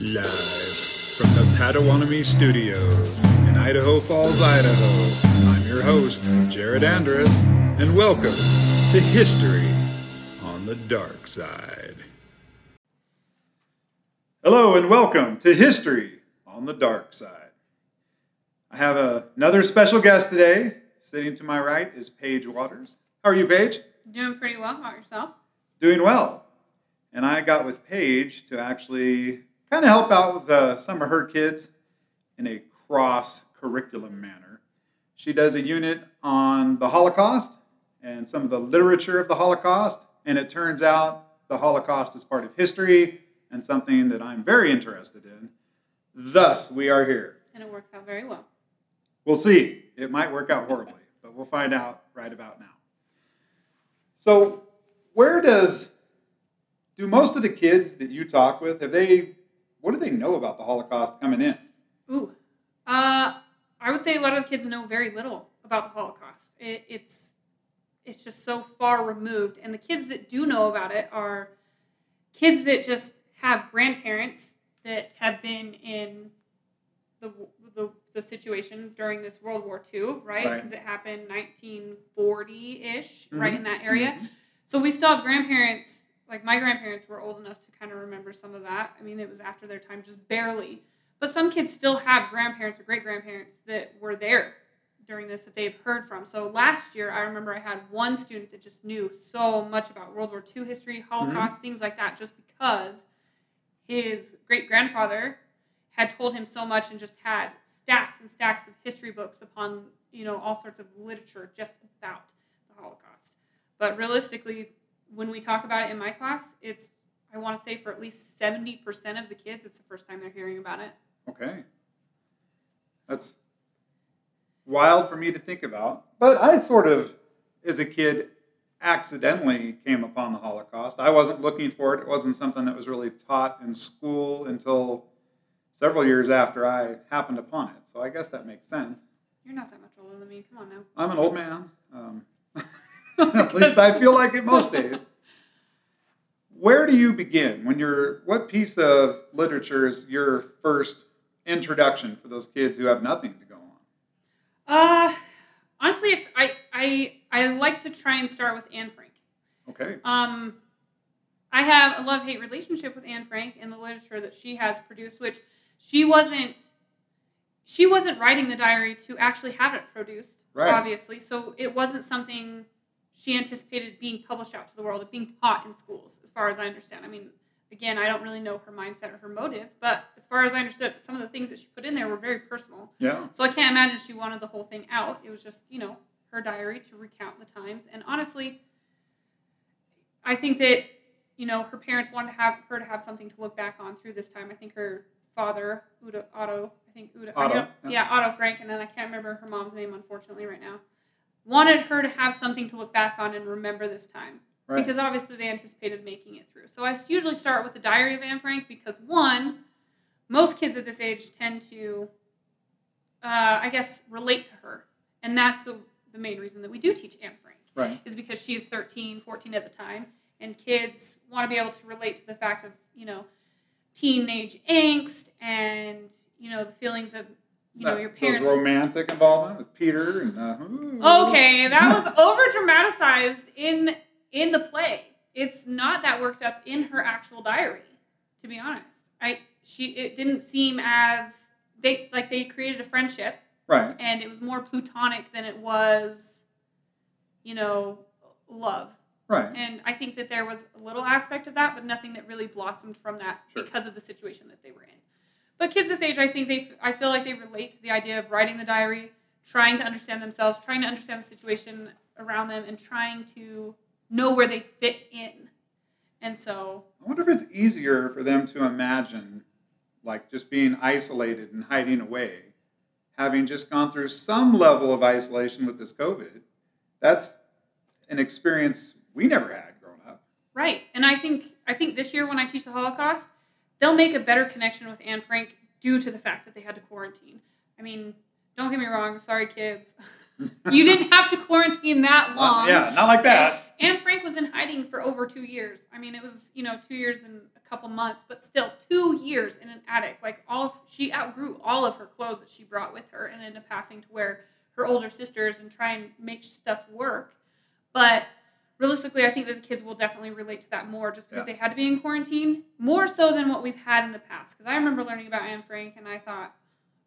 Live from the Padawanami Studios in Idaho Falls, Idaho, I'm your host, Jared Andrus, and welcome to History on the Dark Side. Hello, and welcome to History on the Dark Side. I have a, another special guest today. Sitting to my right is Paige Waters. How are you, Paige? Doing pretty well. How about yourself? Doing well. And I got with Paige to actually kind of help out with uh, some of her kids in a cross curriculum manner. She does a unit on the Holocaust and some of the literature of the Holocaust, and it turns out the Holocaust is part of history and something that I'm very interested in. Thus, we are here. And it works out very well. We'll see. It might work out horribly, but we'll find out right about now. So, where does do most of the kids that you talk with have they what do they know about the Holocaust coming in? Ooh, uh, I would say a lot of the kids know very little about the Holocaust. It, it's it's just so far removed, and the kids that do know about it are kids that just have grandparents that have been in the the, the situation during this World War II, right? Right. Because it happened 1940 ish, right Mhm. in that area. So we still have grandparents. Like my grandparents were old enough to kind of remember some of that. I mean, it was after their time, just barely. But some kids still have grandparents or great grandparents that were there during this that they've heard from. So last year, I remember I had one student that just knew so much about World War II history, Holocaust, mm-hmm. things like that, just because his great grandfather had told him so much and just had stacks and stacks of history books upon you know all sorts of literature just about the Holocaust. But realistically, when we talk about it in my class, it's I want to say for at least seventy percent of the kids, it's the first time they're hearing about it. Okay. That's wild for me to think about. But I sort of, as a kid, accidentally came upon the Holocaust. I wasn't looking for it. It wasn't something that was really taught in school until several years after I happened upon it. So I guess that makes sense. You're not that much older than me. Come on now. I'm an old man. Um, at least I feel like it most days. Where do you begin when you're? What piece of literature is your first introduction for those kids who have nothing to go on? Uh, honestly, if I I I like to try and start with Anne Frank. Okay. Um, I have a love hate relationship with Anne Frank and the literature that she has produced, which she wasn't she wasn't writing the diary to actually have it produced, Right. obviously. So it wasn't something she anticipated being published out to the world, or being taught in schools, as far as I understand. I mean, again, I don't really know her mindset or her motive, but as far as I understood, some of the things that she put in there were very personal. Yeah. So I can't imagine she wanted the whole thing out. It was just, you know, her diary to recount the times. And honestly, I think that, you know, her parents wanted to have her to have something to look back on through this time. I think her father, Udo, Otto, I think Udo, Otto, yeah. yeah, Otto Frank, and then I can't remember her mom's name, unfortunately, right now, wanted her to have something to look back on and remember this time Right. because obviously they anticipated making it through. So I usually start with the Diary of Anne Frank because one, most kids at this age tend to, uh, I guess, relate to her, and that's the, the main reason that we do teach Anne Frank right. is because she is 13, 14 at the time, and kids want to be able to relate to the fact of you know teenage angst and you know the feelings of you know your parents. Those romantic involvement with Peter and. Uh. Okay, that was over dramatized in in the play. It's not that worked up in her actual diary, to be honest. I she it didn't seem as they like they created a friendship Right. and it was more plutonic than it was, you know, love. Right. And I think that there was a little aspect of that, but nothing that really blossomed from that Sure. because of the situation that they were in. But kids this age, I think they, I feel like they relate to the idea of writing the diary, trying to understand themselves, trying to understand the situation around them, and trying to know where they fit in. And so, I wonder if it's easier for them to imagine, like just being isolated and hiding away, having just gone through some level of isolation with this COVID. That's an experience we never had growing up. right. And I think, I think this year when I teach the Holocaust, they'll make a better connection with Anne Frank due to the fact that they had to quarantine. I mean, don't get me wrong. Sorry, kids. you didn't have to quarantine that long. Uh, yeah, not like that. Anne Frank was in hiding for over two years. I mean, it was you know two years and a couple months, but still two years in an attic. Like all of, she outgrew all of her clothes that she brought with her, and ended up having to wear her older sisters and try and make stuff work. But realistically, I think that the kids will definitely relate to that more, just because Yeah. they had to be in quarantine more so than what we've had in the past. Because I remember learning about Anne Frank, and I thought,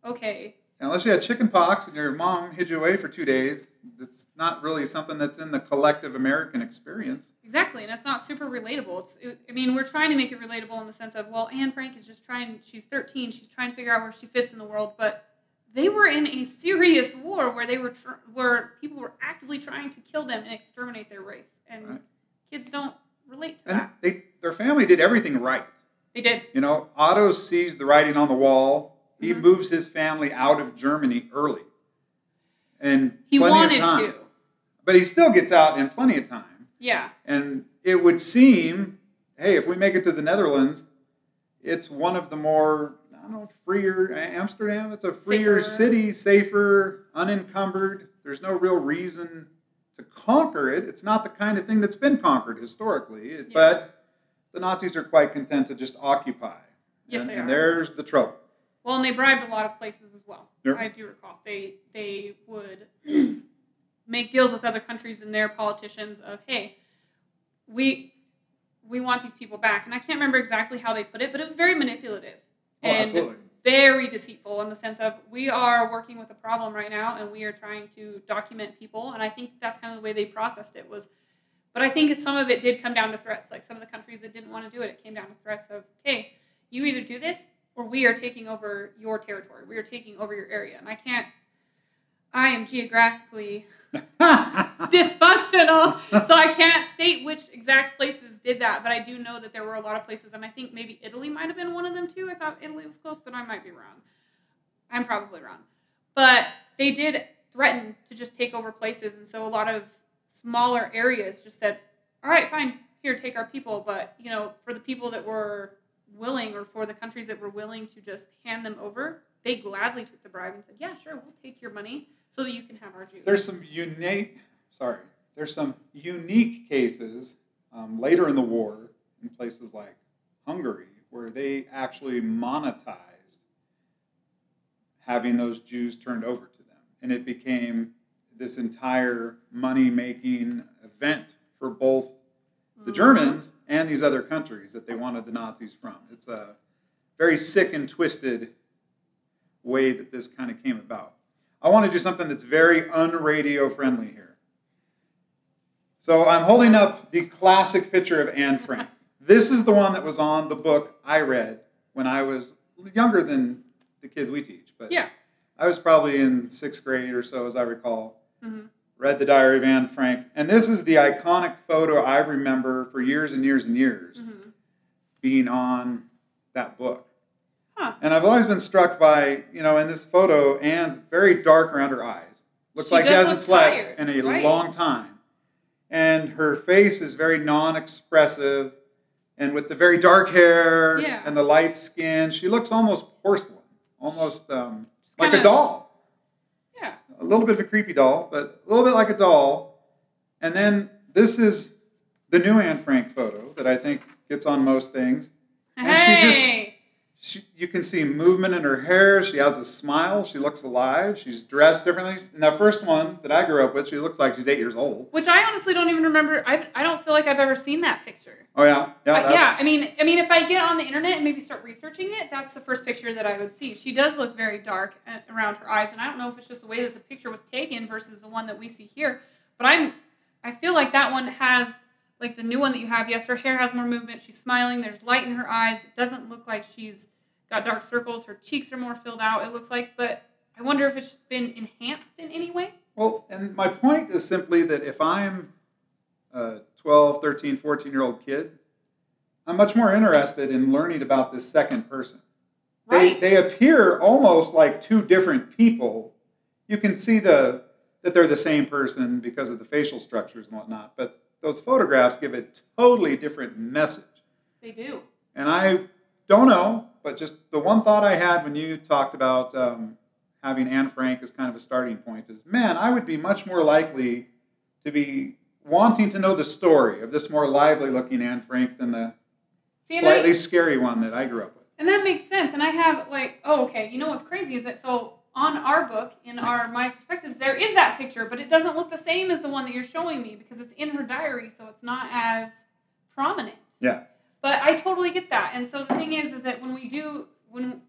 okay, Unless you had chicken pox and your mom hid you away for two days, that's not really something that's in the collective American experience. Exactly, and it's not super relatable. It's, it, I mean, we're trying to make it relatable in the sense of, well, Anne Frank is just trying. She's 13. She's trying to figure out where she fits in the world, but they were in a serious war where they were tr- where people were actively trying to kill them and exterminate their race, and Right. kids don't relate to And that. they, their family did everything right. They did. You know, Otto sees the writing on the wall. He Mhm. moves his family out of Germany early. And He wanted to. But he still gets out in plenty of time. Yeah. And it would seem, hey, if we make it to the Netherlands, it's one of the more, know, freer, Amsterdam, it's a freer Safer. city, safer, unencumbered. There's no real reason to conquer it. It's not the kind of thing that's been conquered historically. Yeah. But the Nazis are quite content to just occupy. Yes, and, they and there's the trouble. Well, and they bribed a lot of places as well. Yep. I do recall they they would make deals with other countries and their politicians of hey, we we want these people back, and I can't remember exactly how they put it, but it was very manipulative and absolutely. very deceitful in the sense of we are working with a problem right now, and we are trying to document people, and I think that's kind of the way they processed it was. But I think some of it did come down to threats. Like some of the countries that didn't want to do it, it came down to threats of, hey, you either do this or we are taking over your territory. We are taking over your area. And I can't, I am geographically dysfunctional, so I can't state which exact places did that. But I do know that there were a lot of places, and I think maybe Italy might have been one of them too. I thought Italy was close, but I might be wrong. I'm probably wrong. But they did threaten to just take over places, and so a lot of smaller areas just said, "All right, fine, here, take our people." But you know, for the people that were willing, or for the countries that were willing to just hand them over, they gladly took the bribe and said, "Yeah, sure, we'll take your money so that you can have our Jews." There's some unique, sorry, there's some unique cases um, later in the war in places like Hungary where they actually monetized having those Jews turned over to them. And it became this entire money making event for both the Mhm. Germans and these other countries that they wanted the Nazis from. It's a very sick and twisted way that this kind of came about. I want to do something that's very unradio friendly here. So I'm holding up the classic picture of Anne Frank. this is the one that was on the book I read when I was younger than the kids we teach, but Yeah. I was probably in sixth grade or so, as I recall Mm-hmm. read the Diary of Anne Frank, and this is the iconic photo I remember for years and years and years Mhm. being on that book. Huh. And I've always been struck by, you know, in this photo, Anne's very dark around her eyes. Looks She like she hasn't slept tired, in a right. long time. And her face is very non expressive. And with the very dark hair Yeah. and the light skin, she looks almost porcelain, almost um, like a doll Yeah. a little bit of a creepy doll, but a little bit like a doll. And then this is the new Anne Frank photo that I think gets on most things. And she just- Hey. She, you can see movement in her hair. She has a smile. She looks alive. She's dressed differently. In that first one that I grew up with, she looks like she's eight years old. Which I honestly don't even remember. I, I don't feel like I've ever seen that picture. Oh yeah, yeah. Uh, yeah, I mean, I mean, if I get on the internet and maybe start researching it, that's the first picture that I would see. She does look very dark uh, around her eyes, and I don't know if it's just the way that the picture was taken versus the one that we see here. But I'm, I feel like that one has, like the new one that you have. Yes, her hair has more movement. She's smiling. There's light in her eyes. It doesn't look like she's got dark circles. Her cheeks are more filled out. It looks like, but I wonder if it's been enhanced in any way. Well, and my point is simply that if I'm a 12, 13, 14 year old kid, I'm much more interested in learning about this second person. Right. They, they appear almost like two different people. You can see the that they're the same person because of the facial structures and whatnot, but those photographs give a totally different message. They do. And I don't know, but just the one thought I had when you talked about um, having Anne Frank as kind of a starting point is, man, I would be much more likely to be wanting to know the story of this more lively looking Anne Frank than the See, and I- slightly scary one that I grew up with. And that makes sense. And I have like, oh, okay. You know what's crazy is that so on our book in our my perspectives there is that picture, but it doesn't look the same as the one that you're showing me because it's in her diary, so it's not as prominent. Yeah. But I totally get that. And so the thing is, is that when we do when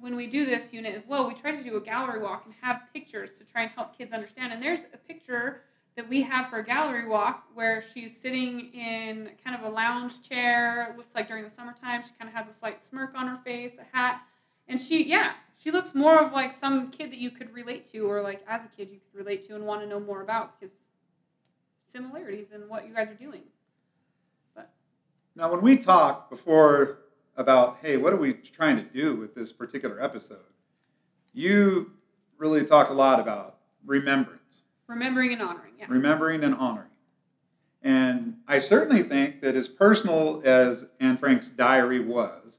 when we do this unit as well, we try to do a gallery walk and have pictures to try and help kids understand. And there's a picture that we have for a gallery walk where she's sitting in kind of a lounge chair. Looks like during the summertime. She kind of has a slight smirk on her face, a hat. And she, yeah, she looks more of like some kid that you could relate to, or like as a kid you could relate to and want to know more about because similarities in what you guys are doing. Now, when we talked before about, hey, what are we trying to do with this particular episode, you really talked a lot about remembrance, Remembering and honoring, yeah. remembering and honoring. And I certainly think that as personal as Anne Frank's diary was,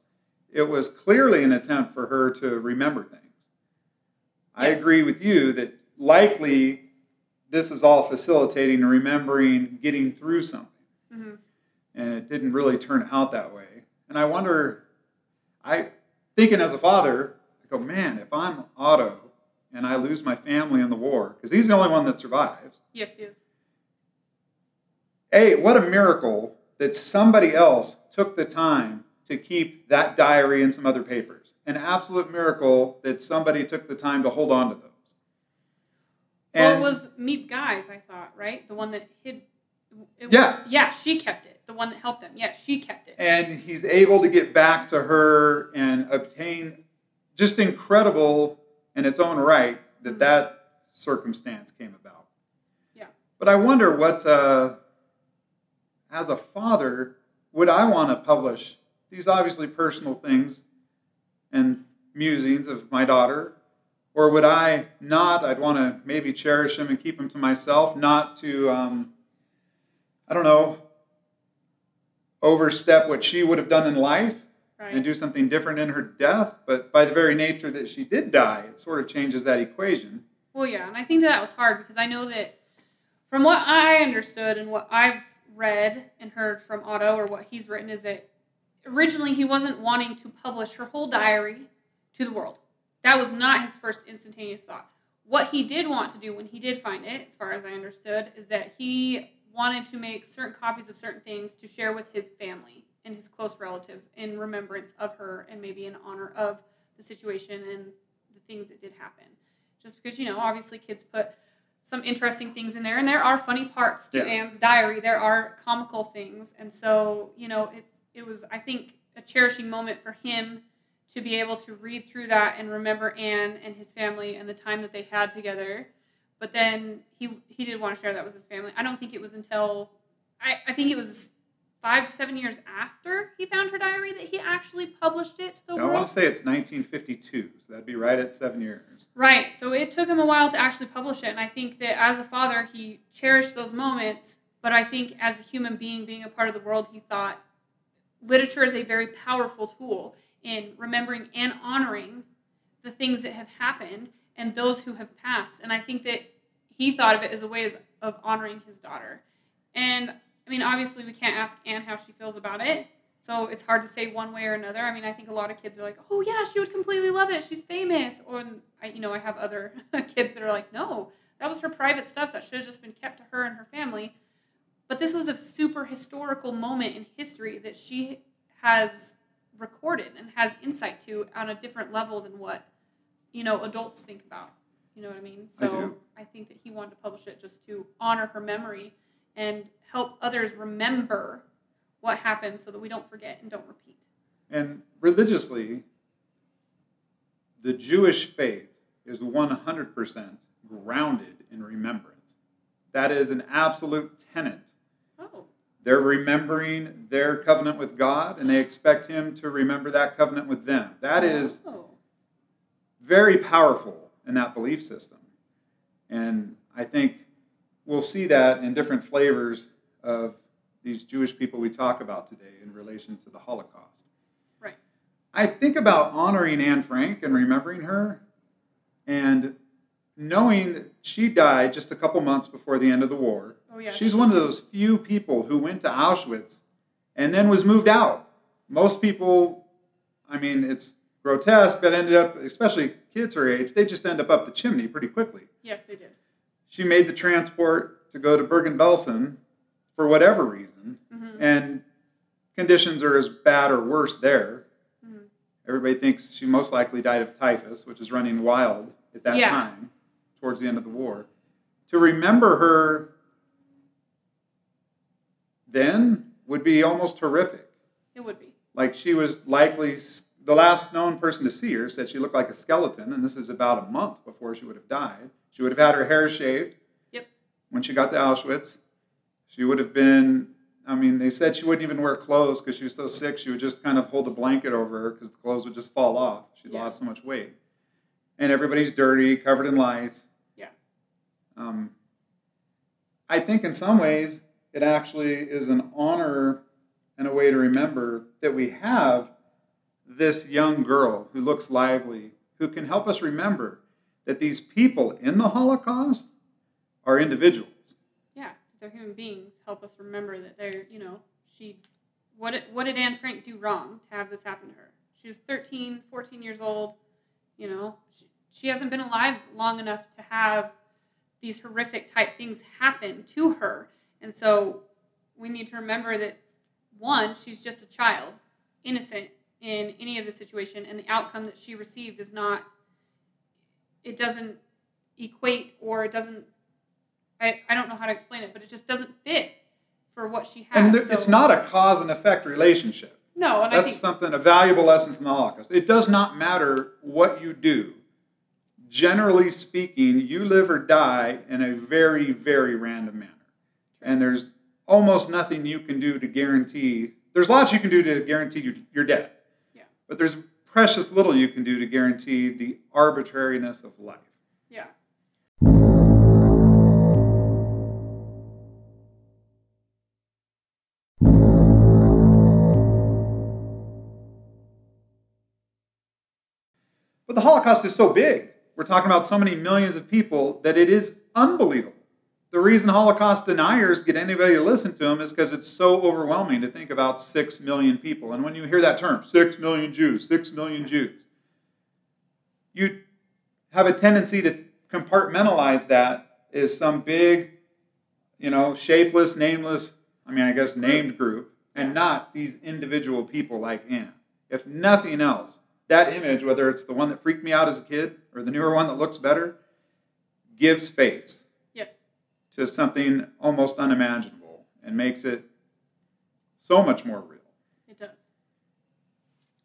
it was clearly an attempt for her to remember things. I agree with you that likely this is all facilitating remembering getting through something hmm and it didn't really turn out that way. And I wonder, I thinking as a father, I go, man, if I'm Otto and I lose my family in the war, because he's the only one that survives. Yes, yes. A, what a miracle that somebody else took the time to keep that diary and some other papers. An absolute miracle that somebody took the time to hold on to those. well, it was Miep Gies, I thought, right? The one that hid. It, Yeah. Yeah, she kept it. The one that helped them. Yeah, she kept it. and he's able to get back to her and obtain just incredible in its own right that that circumstance came about. Yeah. But I wonder what, uh, as a father, would I want to publish these obviously personal things and musings of my daughter? Or would I not? I'd want to maybe cherish them and keep them to myself, not to, um, I don't know, overstep what she would have done in life and do something different in her death. But by the very nature that she did die, it sort of changes that equation. Well, yeah, and I think that, that was hard because I know that from what I understood and what I've read and heard from Otto or what he's written is that originally he wasn't wanting to publish her whole diary to the world. That was not his first instantaneous thought. What he did want to do when he did find it, as far as I understood, is that he wanted to make certain copies of certain things to share with his family and his close relatives in remembrance of her and maybe in honor of the situation and the things that did happen. Just because you know obviously kids put some interesting things in there and there are funny parts to Yeah. anne's diary. There are comical things and so you know it's it was i think a cherishing moment for him to be able to read through that and remember anne and his family and the time that they had together but then he he did want to share that with his family i don't think it was until i, I think it was five to seven years after he found her diary that he actually published it to the I world want to say it's 1952, so that'd be right at seven years. Right. So it took him a while to actually publish it. And I think that as a father, he cherished those moments. But I think as a human being, being a part of the world, he thought literature is a very powerful tool in remembering and honoring the things that have happened and those who have passed. And I think that he thought of it as a way of honoring his daughter. And I mean, obviously, we can't ask Anne how she feels about it. So it's hard to say one way or another. I mean, I think a lot of kids are like, "Oh yeah, she would completely love it. She's famous." Or I, you know, I have other kids that are like, "No, that was her private stuff. That should have just been kept to her and her family." But this was a super historical moment in history that she has recorded and has insight to on a different level than what you know adults think about. You know what I mean? I So do. I think that he wanted to publish it just to honor her memory and help others remember what happened so that we don't forget and don't repeat. And religiously, the Jewish faith is 100% grounded in remembrance. That is an absolute tenet. Oh, They're remembering their covenant with God, and they expect Him to remember that covenant with them. That is Oh. Very powerful in that belief system. And I think we'll see that in different flavors of these Jewish people we talk about today in relation to the Holocaust. Right. I think about honoring Anne Frank and remembering her and knowing that she died just a couple months before the end of the war Oh yeah. She's one of those few people who went to Auschwitz and then was moved out. Most people, I mean, it's grotesque, but ended up, especially kids her age, they just end up up the chimney pretty quickly. Yes, they did. She made the transport to go to Bergen-Belsen for whatever reason, hmm and conditions are as bad or worse there. hmm Everybody thinks she most likely died of typhus, which is running wild at that Yeah. time, towards the end of the war. To remember her then would be almost horrific. It would be. Like she was likely, the last known person to see her said she looked like a skeleton, and this is about a month before she would have died. She would have had her hair shaved. Yep. When she got to Auschwitz, she would have been. I mean, they said she wouldn't even wear clothes because she was so sick. She would just kind of hold a blanket over her because the clothes would just fall off. She Yeah. lost so much weight, and everybody's dirty, covered in lice. Yeah. Um, I think in some ways it actually is an honor and a way to remember that we have this young girl who looks lively, who can help us remember that these people in the Holocaust are individuals. Yeah, they're human beings. Help us remember that they're, you know, she, what did, what did Anne Frank do wrong to have this happen to her? She was 13, 14 years old. You know, she, she hasn't been alive long enough to have these horrific type things happen to her. And so we need to remember that one, she's just a child, innocent in any of the situation, and the outcome that she received is not, it doesn't equate or it doesn't I, I don't know how to explain it, but it just doesn't fit for what she has. And there, so- it's not a cause and effect relationship. No, and I That's think something, a valuable lesson from the Holocaust. It does not matter what you do. Generally speaking, you live or die in a very, very random manner. And there's almost nothing you can do to guarantee, there's lots you can do to guarantee you, your death. But there's precious little you can do to guarantee the arbitrariness of life. yeah, But the Holocaust is so big. We're talking about so many millions of people that it is unbelievable. The reason Holocaust deniers get anybody to listen to them is because it's so overwhelming to think about six million people. And when you hear that term, six million Jews, six million Jews, you have a tendency to compartmentalize that as some big, you know, shapeless, nameless, I mean, I guess named group, and not these individual people like Anne. If nothing else, that image, whether it's the one that freaked me out as a kid or the newer one that looks better, gives face to something almost unimaginable and makes it so much more real. it does.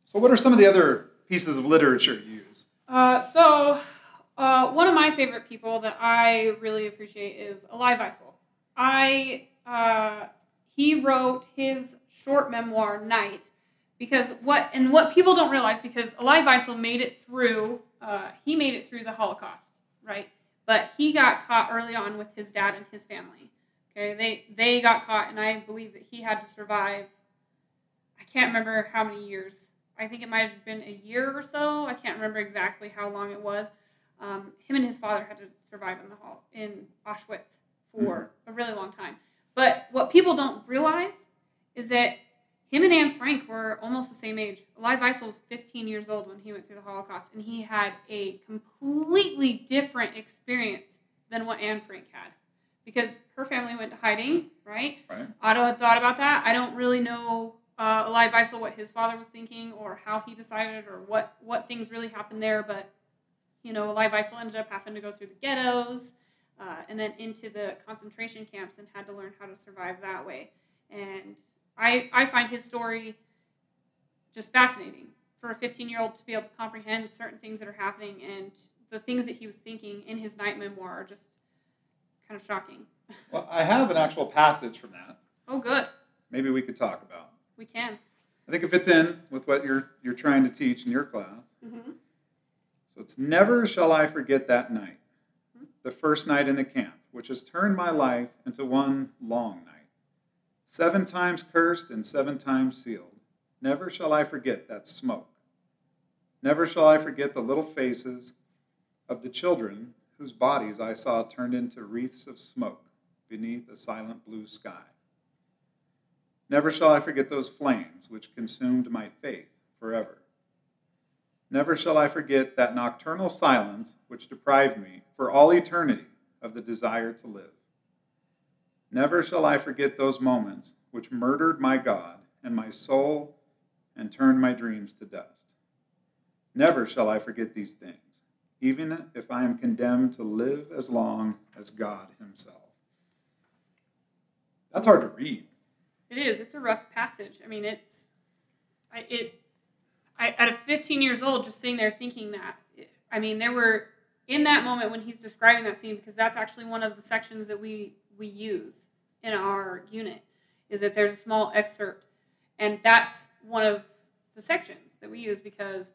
So, what are some of the other pieces of literature you use? Uh, so, uh, one of my favorite people that I really appreciate is Elie Wiesel. I uh, he wrote his short memoir Night because what and what people don't realize because Elie Wiesel made it through uh, he made it through the Holocaust, right? But he got caught early on with his dad and his family. Okay, they they got caught, and I believe that he had to survive. I can't remember how many years. I think it might have been a year or so. I can't remember exactly how long it was. Um, him and his father had to survive in the hall in Auschwitz for a really long time. But what people don't realize is that him and Anne Frank were almost the same age. Elie Wiesel was 15 years old when he went through the Holocaust, and he had a completely different experience than what Anne Frank had because her family went to hiding, right? Right? Otto had thought about that. I don't really know uh, Elie Wiesel what his father was thinking or how he decided or what what things really happened there. But you know, Elie Wiesel ended up having to go through the ghettos uh, and then into the concentration camps and had to learn how to survive that way. And I I find his story just fascinating for a 15 year old to be able to comprehend certain things that are happening and the things that he was thinking in his night memoir are just kind of shocking. Well, I have an actual passage from that. Oh, good. Maybe we could talk about. We can. I think it fits in with what you're you're trying to teach in your class. Mm-hmm. So it's never shall I forget that night, the first night in the camp, which has turned my life into one long night. Seven times cursed and seven times sealed. Never shall I forget that smoke. Never shall I forget the little faces of the children whose bodies I saw turned into wreaths of smoke beneath a silent blue sky. Never shall I forget those flames which consumed my faith forever. Never shall I forget that nocturnal silence which deprived me for all eternity of the desire to live. Never shall I forget those moments which murdered my God and my soul and turned my dreams to dust. Never shall I forget these things, even if I am condemned to live as long as God Himself. That's hard to read. It is. It's a rough passage. I mean, it's, I, it, I, at 15 years old, just sitting there thinking that, I mean, there were, in that moment when he's describing that scene, because that's actually one of the sections that we, we use in our unit, is that there's a small excerpt. And that's one of the sections that we use because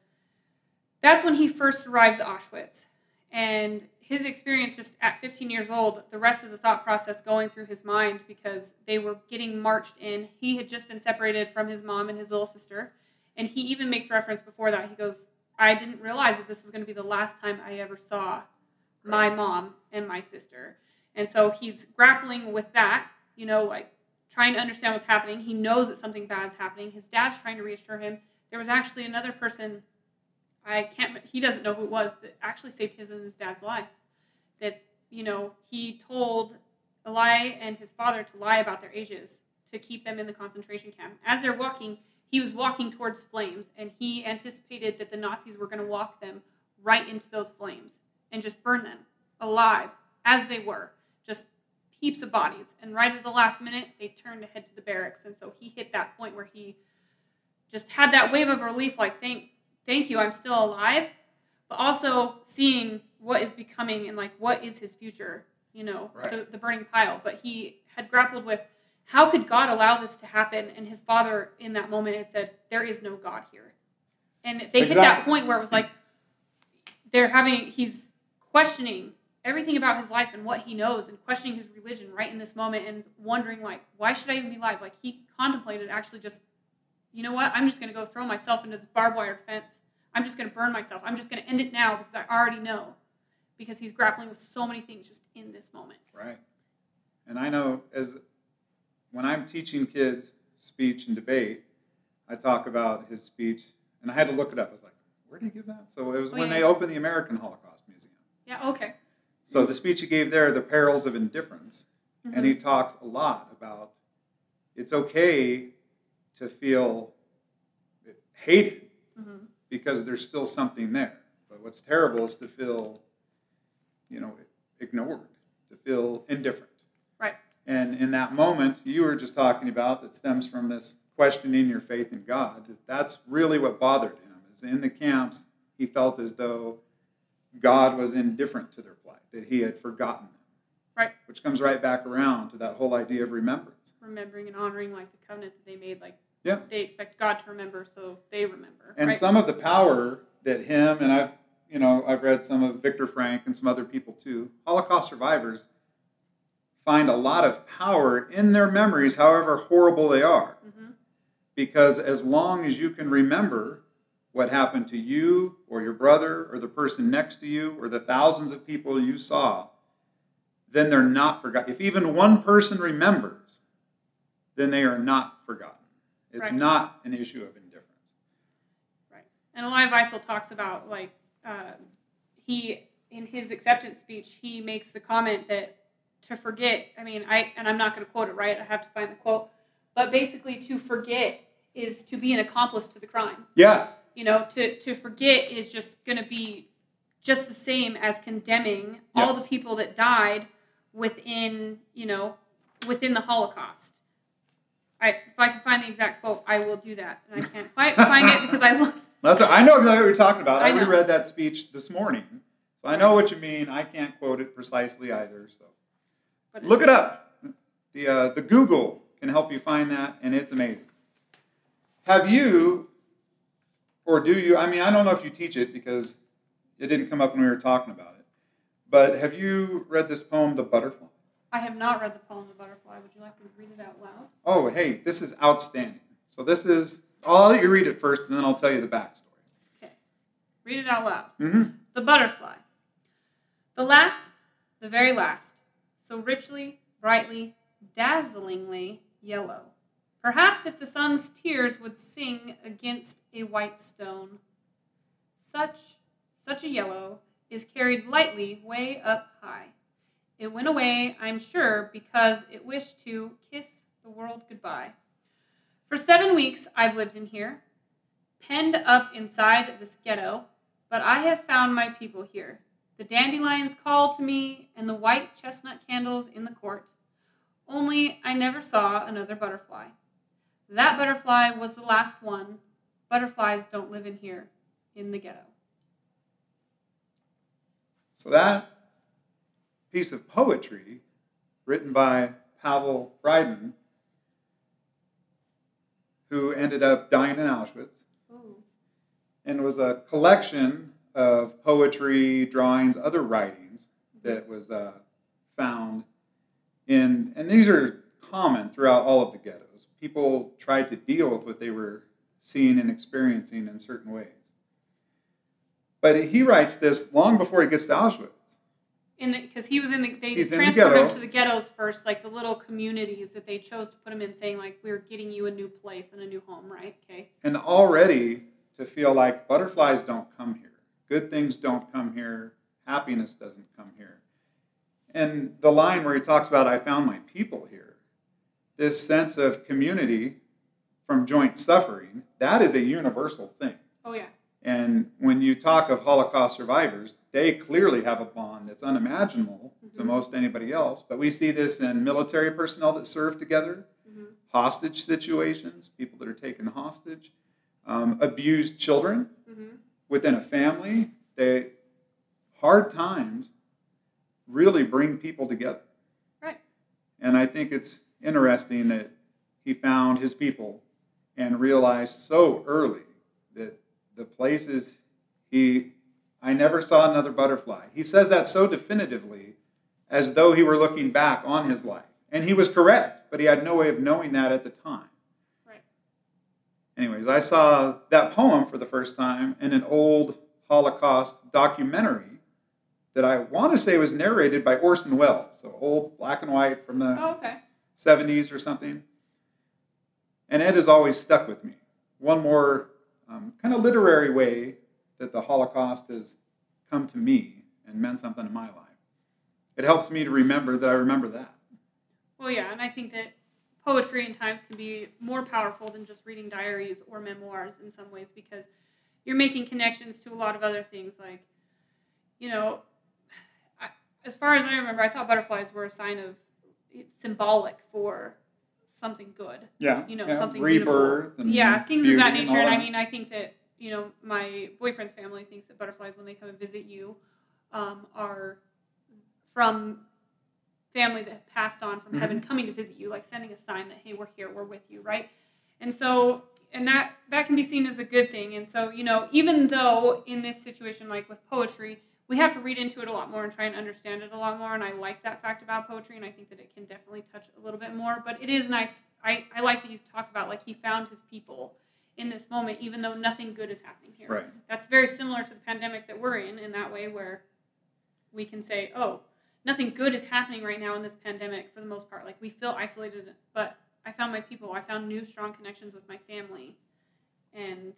that's when he first arrives at Auschwitz. And his experience just at 15 years old, the rest of the thought process going through his mind because they were getting marched in. He had just been separated from his mom and his little sister. And he even makes reference before that. He goes, I didn't realize that this was going to be the last time I ever saw my mom and my sister. And so he's grappling with that, you know, like trying to understand what's happening. He knows that something bad's happening. His dad's trying to reassure him. There was actually another person, I can't, he doesn't know who it was, that actually saved his and his dad's life. That, you know, he told Elie and his father to lie about their ages to keep them in the concentration camp. As they're walking, he was walking towards flames, and he anticipated that the Nazis were going to walk them right into those flames and just burn them alive as they were. Just heaps of bodies. And right at the last minute, they turned to head to the barracks. And so he hit that point where he just had that wave of relief, like, thank, thank you, I'm still alive. But also seeing what is becoming and like what is his future, you know, Right. the, the burning pile. But he had grappled with how could God allow this to happen? And his father in that moment had said, There is no God here. And they hit that point where it was like they're having he's questioning everything about his life and what he knows and questioning his religion right in this moment and wondering like why should i even be alive like he contemplated actually just you know what i'm just going to go throw myself into this barbed wire fence i'm just going to burn myself i'm just going to end it now because i already know because he's grappling with so many things just in this moment Right. And I know as when I'm teaching kids speech and debate, I talk about his speech, and I had to look it up. I was like, where did he give that? So it was Oh, when yeah. they opened the American Holocaust Museum. yeah okay So the speech he gave there, the perils of indifference, and he talks a lot about it's okay to feel hated Mhm. because there's still something there. But what's terrible is to feel, you know, ignored, to feel indifferent. Right. And in that moment you were just talking about that stems from this questioning your faith in God, that that's really what bothered him. Is in the camps he felt as though God was indifferent to their plight, that he had forgotten them. Right. Which comes right back around to that whole idea of remembrance. remembering and honoring like the covenant that they made like Yeah. they expect god to remember so they remember And right? some of the power that him and I've you know I've read some of Viktor Frankl and some other people too. Holocaust survivors find a lot of power in their memories, however horrible they are, Mhm. because as long as you can remember what happened to you or your brother or the person next to you or the thousands of people you saw, then they're not forgotten. If even one person remembers, then they are not forgotten. It's Right. not an issue of indifference. Right. And Elie Wiesel talks about like uh, he in his acceptance speech he makes the comment that to forget. I mean, I and I'm not going to quote it right. I have to find the quote. But basically, to forget is to be an accomplice to the crime. Yes. You know, to to forget is just going to be just the same as condemning all the people that died within you know within the Holocaust. I, if I can find the exact quote, I will do that, and I can't quite find it because I looked. That's I know exactly what you're talking about. I, I reread that speech this morning, so I know what you mean. I can't quote it precisely either. So But look it up. The uh, the Google can help you find that, and it's amazing. Have you, or do you? I mean, I don't know if you teach it because it didn't come up when we were talking about it. But have you read this poem, "The Butterfly"? I have not read the poem The Butterfly. Would you like me to read it out loud? Oh, hey, this is outstanding. So this is. I'll let you read it first, and then I'll tell you the backstory. Okay. Read it out loud. Mm-hmm. The Butterfly. The last, the very last, so richly, brightly, dazzlingly yellow. Perhaps if the sun's tears would sing against a white stone. Such, such a yellow is carried lightly way up high. It went away, I'm sure, because it wished to kiss the world goodbye. For seven weeks I've lived in here, penned up inside this ghetto, but I have found my people here. The dandelions call to me, and the white chestnut candles in the court. Only I never saw another butterfly. That butterfly was the last one. Butterflies don't live in here, in the ghetto. So that piece of poetry, written by Pavel Friedmann, who ended up dying in Auschwitz, Ooh. and was a collection of poetry, drawings, other writings that was uh, found in, and these are common throughout all of the ghettos. People tried to deal with what they were seeing and experiencing in certain ways. But he writes this long before he gets to Auschwitz. In because he was in the they He's in the transported him to the ghettos first, like the little communities that they chose to put him in, saying like we're getting you a new place and a new home, right? Okay. And already to feel like butterflies don't come here, good things don't come here, happiness doesn't come here. And the line where he talks about, I found my people here, this sense of community from joint suffering, that is a universal thing. Oh yeah. And when you talk of Holocaust survivors, they clearly have a bond that's unimaginable to Mhm. most anybody else. But we see this in military personnel that serve together, hmm hostage situations, people that are taken hostage, um, abused children hmm within a family. They hard times really bring people together. Right. And I think it's interesting that he found his people and realized so early that the places he I never saw another butterfly. He says that so definitively as though he were looking back on his life. And he was correct, but he had no way of knowing that at the time. Right. Anyways, I saw that poem for the first time in an old Holocaust documentary that I want to say was narrated by Orson Welles, so old black and white from the Oh okay. 70s or something. And it has always stuck with me. One more um, kind of literary way that the Holocaust has come to me and meant something in my life. It helps me to remember that I remember that. Well, yeah, and I think that poetry in times can be more powerful than just reading diaries or memoirs in some ways because you're making connections to a lot of other things. Like, you know, I, as far as I remember, I thought butterflies were a sign of symbolic for something good. Yeah. You know, yeah, something rebirth yeah, things of that beauty and nature. And I mean, I think that you know, my boyfriend's family thinks that butterflies, when they come and visit you, um, are from family that have passed on from heaven coming to visit you, like sending a sign that hey, we're here, we're with you, right? And so, and that that can be seen as a good thing. And so, you know, even though in this situation, like with poetry, we have to read into it a lot more and try and understand it a lot more. And I like that fact about poetry, and I think that it can definitely touch a little bit more. But it is nice. I, I like that you talk about like he found his people in this moment, even though nothing good is happening here. Right. That's very similar to the pandemic that we're in, in that way, where we can say, oh, nothing good is happening right now in this pandemic for the most part. Like we feel isolated, but I found my people. I found new, strong connections with my family. And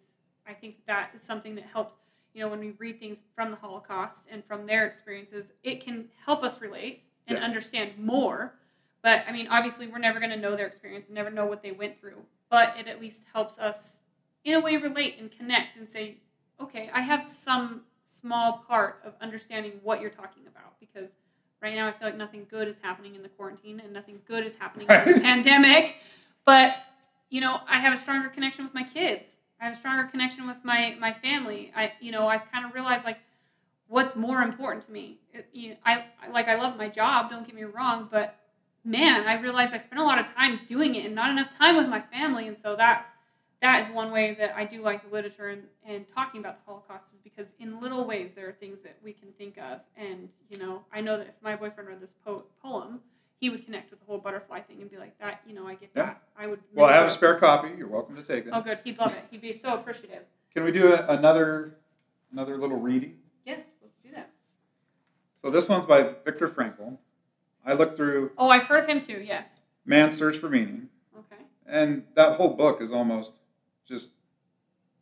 I think that is something that helps, you know, when we read things from the Holocaust and from their experiences, it can help us relate and Yeah. understand more. But I mean, obviously, we're never going to know their experience and never know what they went through. But it at least helps us, in a way, relate and connect and say, okay, I have some small part of understanding what you're talking about because right now I feel like nothing good is happening in the quarantine and nothing good is happening in this pandemic. But you know, I have a stronger connection with my kids. I have a stronger connection with my my family. I you know I've kind of realized like what's more important to me. It, you, I like I love my job. Don't get me wrong, but man, I realized I spent a lot of time doing it and not enough time with my family, and so that that is one way that I do like the literature and, and talking about the Holocaust is because in little ways there are things that we can think of, and you know I know that if my boyfriend read this po- poem, he would connect with the whole butterfly thing and be like that. You know, I get Yeah. that. I would. Well, I have a spare copy. You're welcome to take it. Oh, good. He'd love it. He'd be so appreciative. Can we do a, another another little reading? Yes, let's do that. So this one's by Viktor Frankl, I looked through Oh, I've heard of him too. Yes. Man's Search for Meaning, Okay. and that whole book is almost just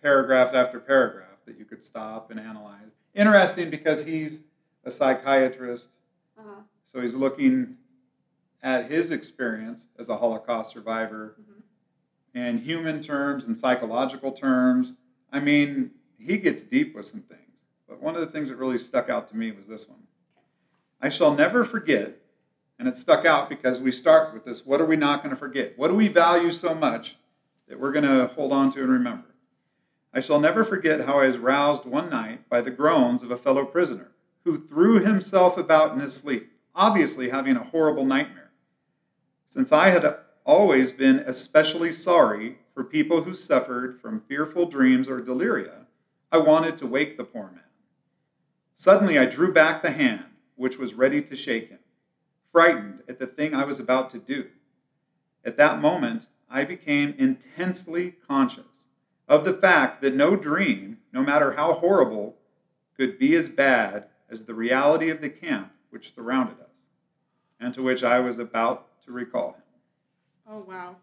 paragraph after paragraph that you could stop and analyze. Interesting because he's a psychiatrist, Uh-huh. so he's looking at his experience as a Holocaust survivor Mhm. in human terms and psychological terms. I mean, he gets deep with some things. But one of the things that really stuck out to me was this one. I shall never forget, and it stuck out because we start with this what are we not going to forget? What do we value so much that we're going to hold on to and remember? I shall never forget how I was roused one night by the groans of a fellow prisoner who threw himself about in his sleep, obviously having a horrible nightmare. Since I had always been especially sorry for people who suffered from fearful dreams or deliria, I wanted to wake the poor man. Suddenly I drew back the hand which was ready to shake him, frightened at the thing I was about to do. At that moment, I became intensely conscious of the fact that no dream, no matter how horrible, could be as bad as the reality of the camp which surrounded us, and to which I was about to recall. Oh wow.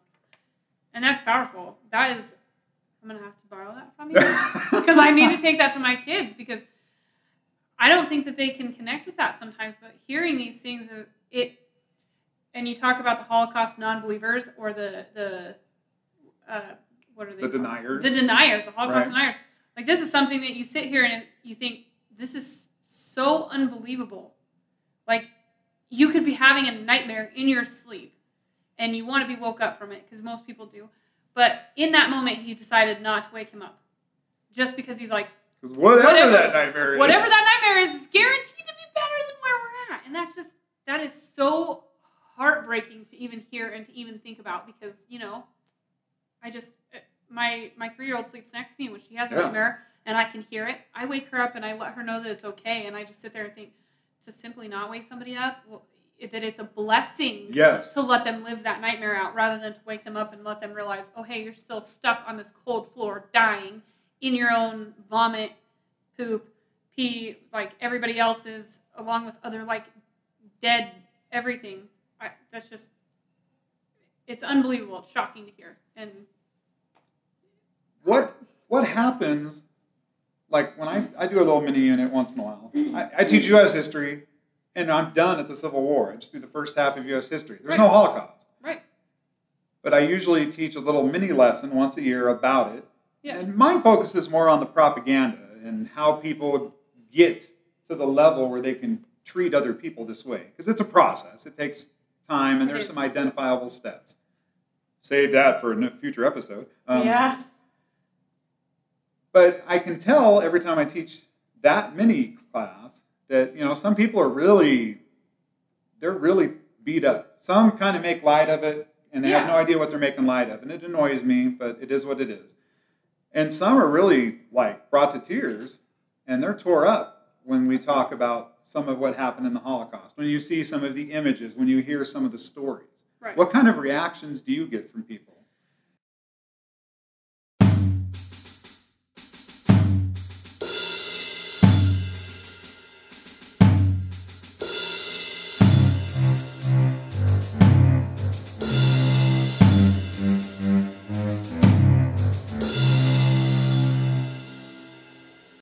And that's powerful. That is. I'm gonna have to borrow that from you because I need to take that to my kids because I don't think that they can connect with that sometimes. But hearing these things, uh, it and you talk about the Holocaust non-believers or the the uh, what are they? The called? deniers. The deniers, the Holocaust Right. deniers. Like this is something that you sit here and you think this is so unbelievable. Like you could be having a nightmare in your sleep and you want to be woke up from it because most people do. But in that moment, he decided not to wake him up, just because he's like, whatever, Whatever- that nightmare is. whatever that nightmare is, is guaranteed to be better than where we're at, and that's just that is so heartbreaking to even hear and to even think about because you know, I just uh, my my three year old sleeps next to me when she has a Yeah. nightmare and I can hear it. I wake her up and I let her know that it's okay, and I just sit there and think to simply not wake somebody up, well, that it's a blessing Yes. to let them live that nightmare out rather than to wake them up and let them realize, oh, hey, you're still stuck on this cold floor dying in your own vomit, poop, pee, like everybody else's, along with other, like, dead everything. I, that's just, it's unbelievable. It's shocking to hear. And What what happens like when I, I do a little mini unit once in a while. I, I teach US history and I'm done at the Civil War. I just do the first half of US history. There's no Holocaust. Right. But I usually teach a little mini lesson once a year about it. Yeah. And mine focuses more on the propaganda and how people get to the level where they can treat other people this way. Because it's a process. It takes time and It there's is. some identifiable steps. Save that for a future episode. Um, yeah. But I can tell every time I teach that mini class that you know some people are really they're really beat up. Some kind of make light of it and they have no idea what they're making light of, and it annoys me, but it is what it is. And some are really like brought to tears and they're tore up when we talk about some of what happened in the Holocaust. When you see some of the images, when you hear some of the stories. Right. What kind of reactions do you get from people?